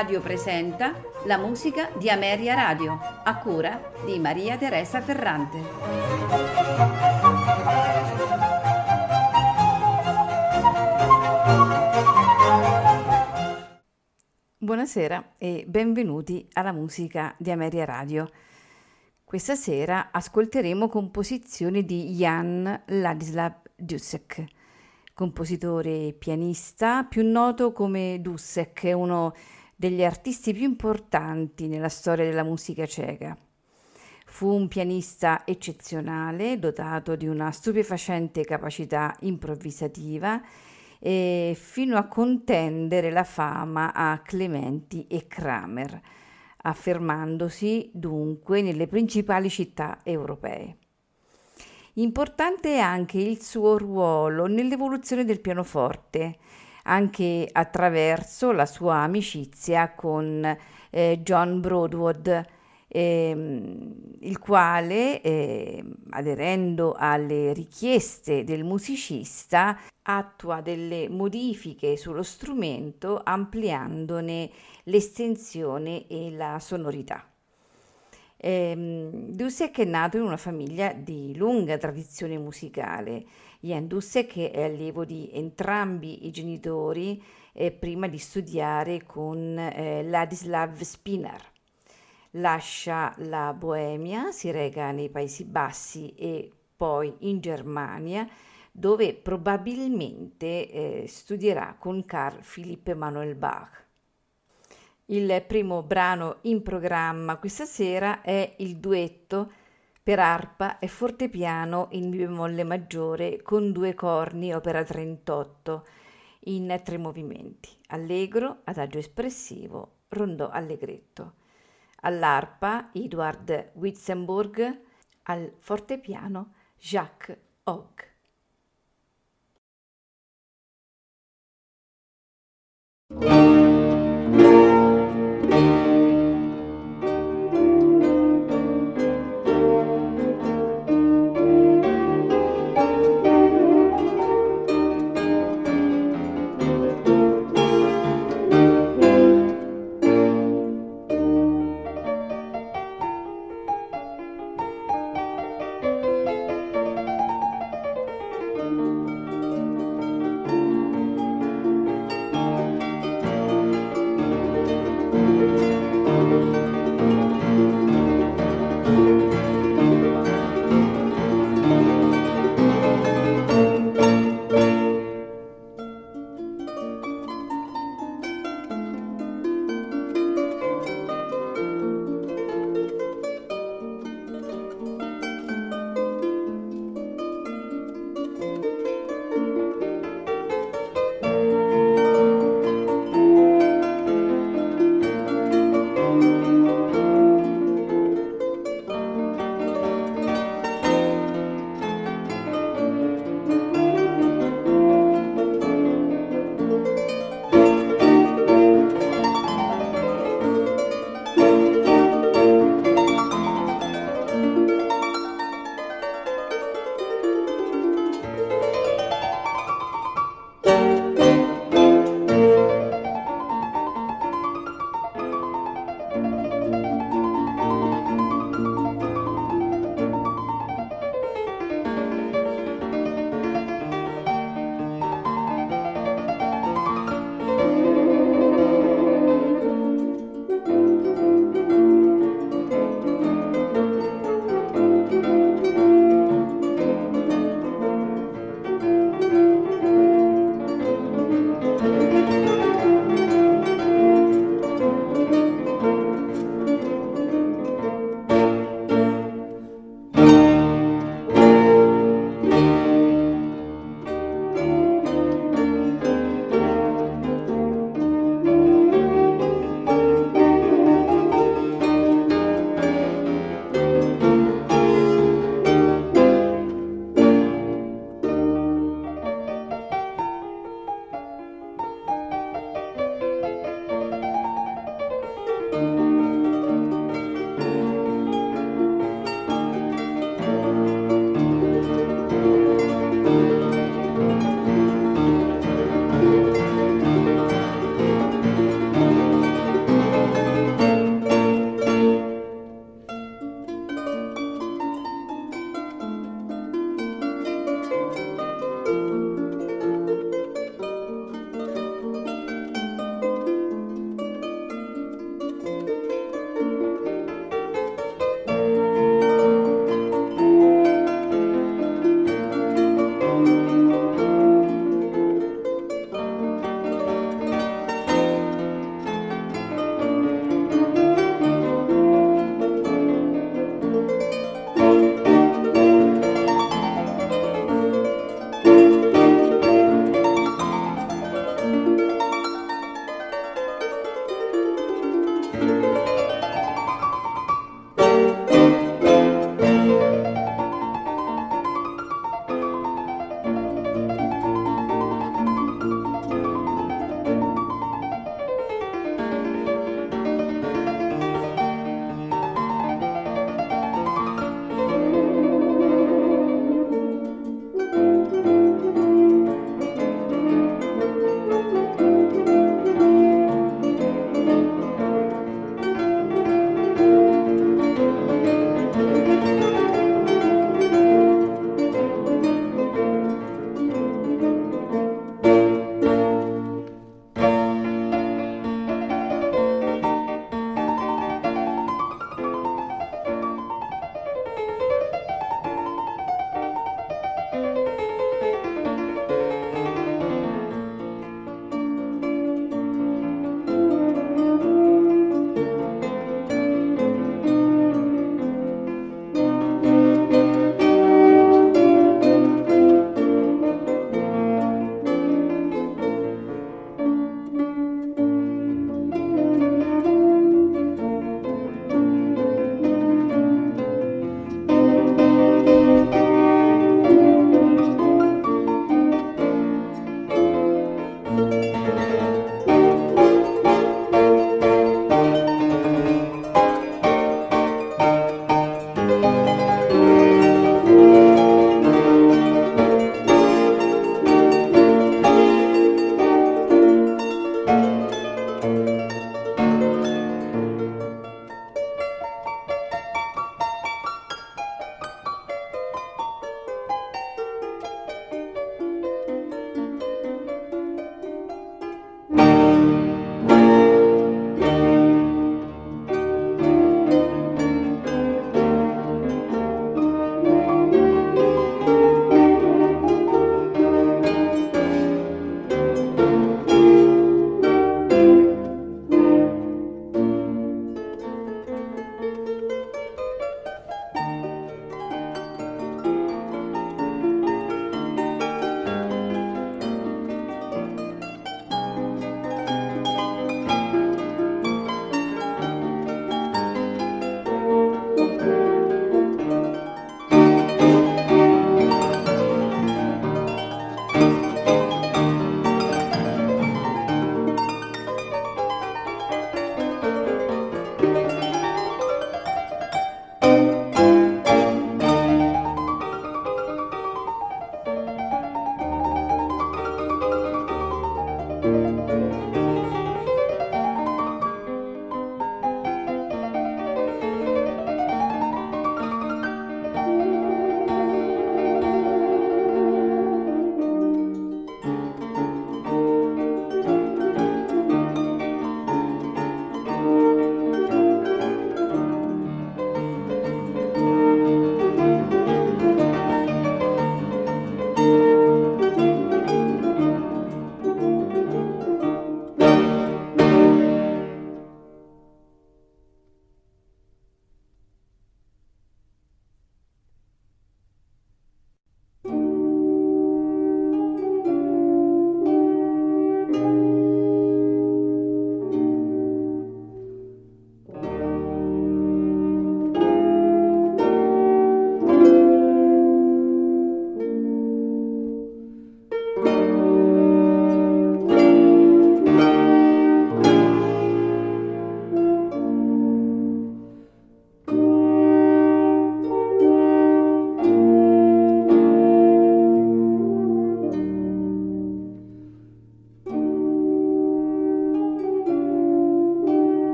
Radio presenta la musica di Ameria Radio, a cura di Maria Teresa Ferrante. Buonasera e benvenuti alla musica di Ameria Radio. Questa sera ascolteremo composizioni di Jan Ladislav Dussek compositore e pianista, più noto come Dussek, è uno degli artisti più importanti nella storia della musica ceca. Fu un pianista eccezionale, dotato di una stupefacente capacità improvvisativa e fino a contendere la fama a Clementi e Kramer, affermandosi dunque nelle principali città europee. Importante è anche il suo ruolo nell'evoluzione del pianoforte, anche attraverso la sua amicizia con eh, John Broadwood, ehm, il quale, eh, aderendo alle richieste del musicista, attua delle modifiche sullo strumento ampliandone l'estensione e la sonorità. Eh, Dussek è nato in una famiglia di lunga tradizione musicale. Jan Dussek è allievo di entrambi i genitori eh, prima di studiare con eh, Ladislav Spinar. Lascia la Boemia, si reca nei Paesi Bassi e poi in Germania, dove probabilmente eh, studierà con Carl Philipp Emanuel Bach. Il primo brano in programma questa sera è il duetto per arpa e fortepiano in Mi bemolle maggiore con due corni, opera 38, in tre movimenti, allegro, adagio espressivo, rondò allegretto. All'arpa Eduard Witzenburg, al fortepiano Jacques Hogg. thank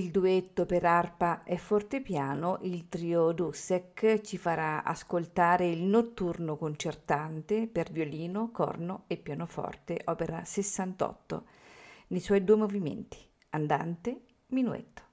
il duetto per arpa e fortepiano, il trio Dussek ci farà ascoltare il notturno concertante per violino, corno e pianoforte, opera 68, nei suoi due movimenti, andante, minuetto.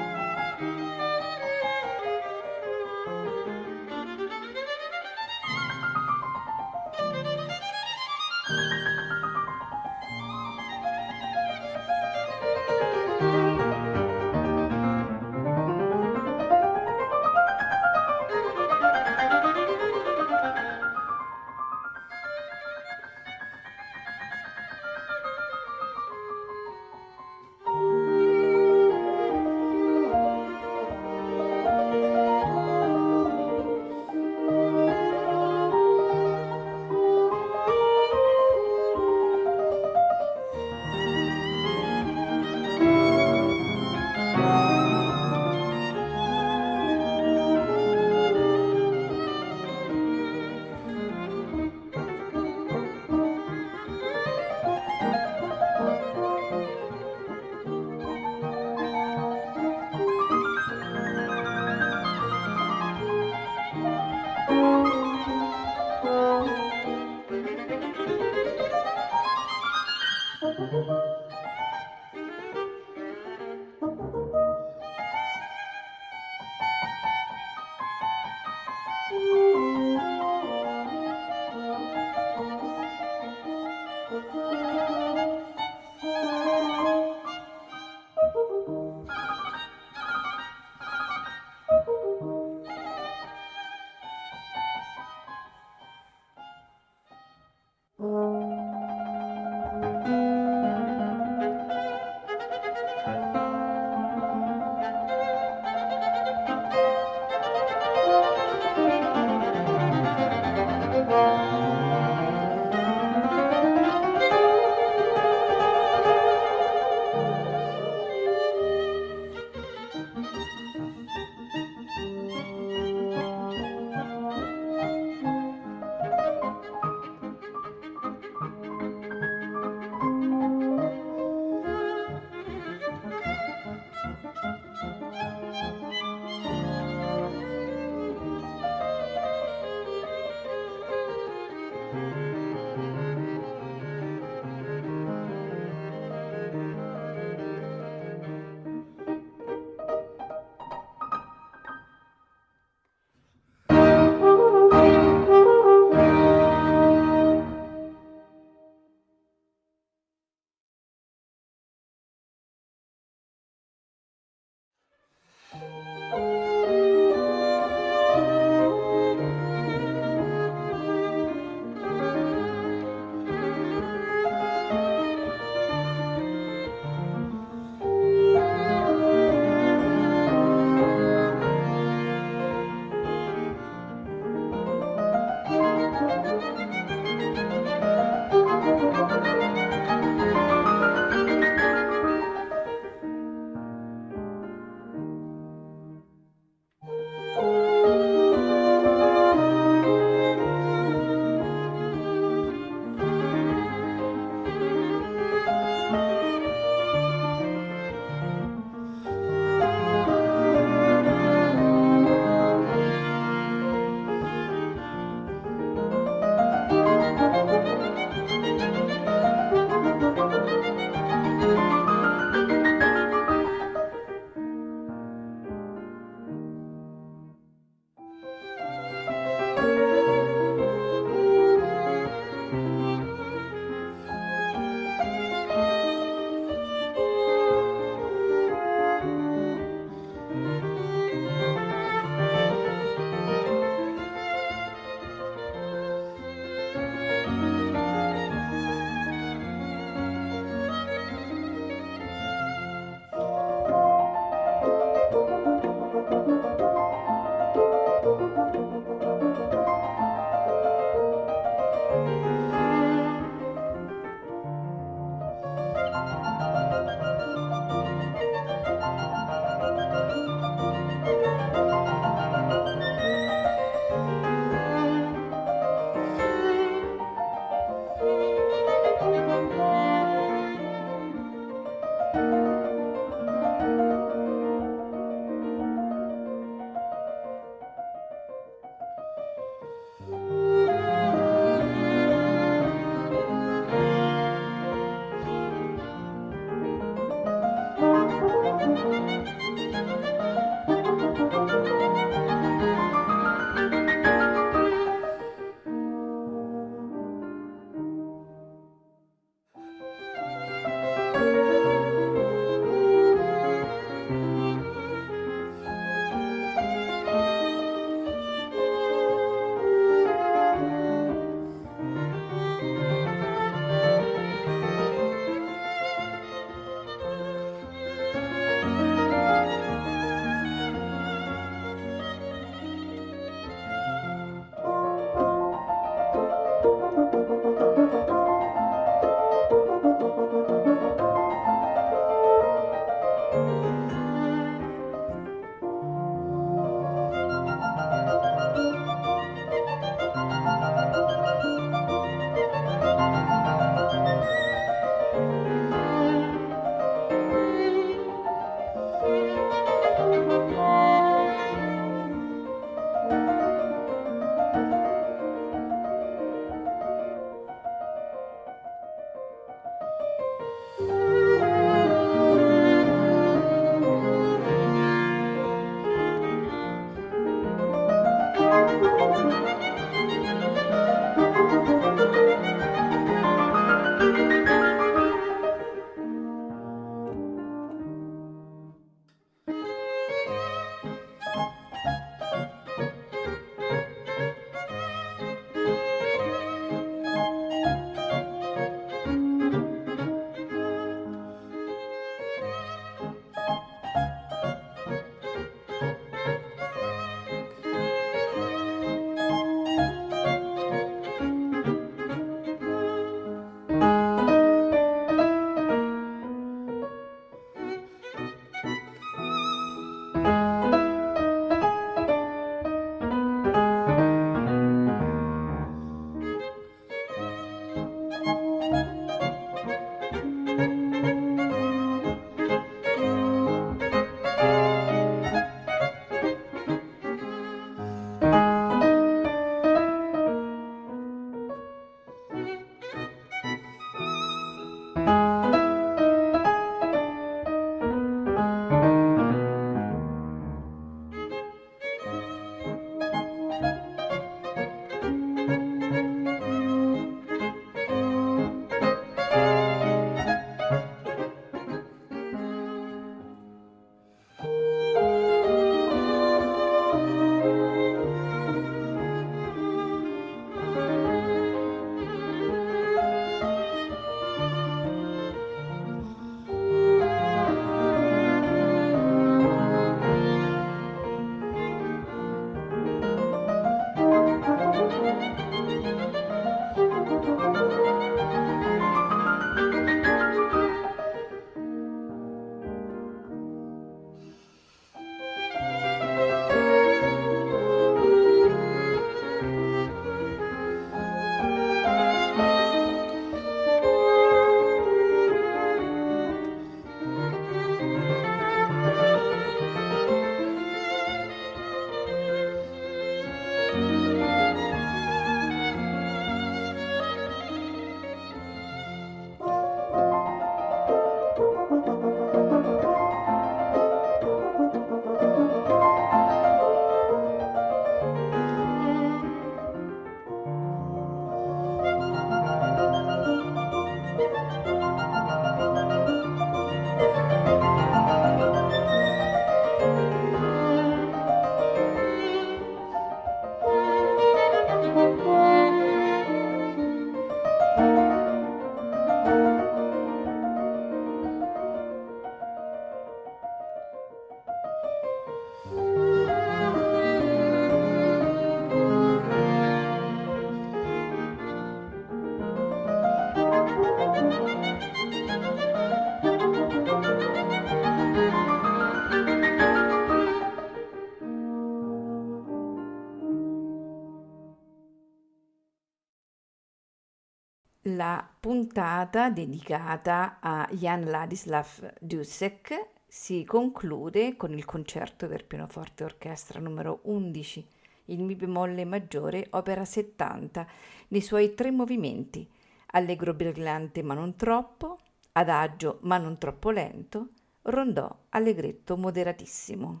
Puntata dedicata a Jan Ladislav Dussek si conclude con il concerto per pianoforte orchestra numero 11, il Mi bemolle maggiore, opera 70, nei suoi tre movimenti, allegro brillante ma non troppo, adagio ma non troppo lento, rondò allegretto moderatissimo.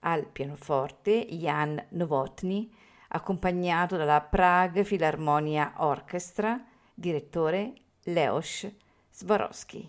Al pianoforte Jan Novotny, accompagnato dalla Prague Philharmonia Orchestra, direttore Leos Swarovski.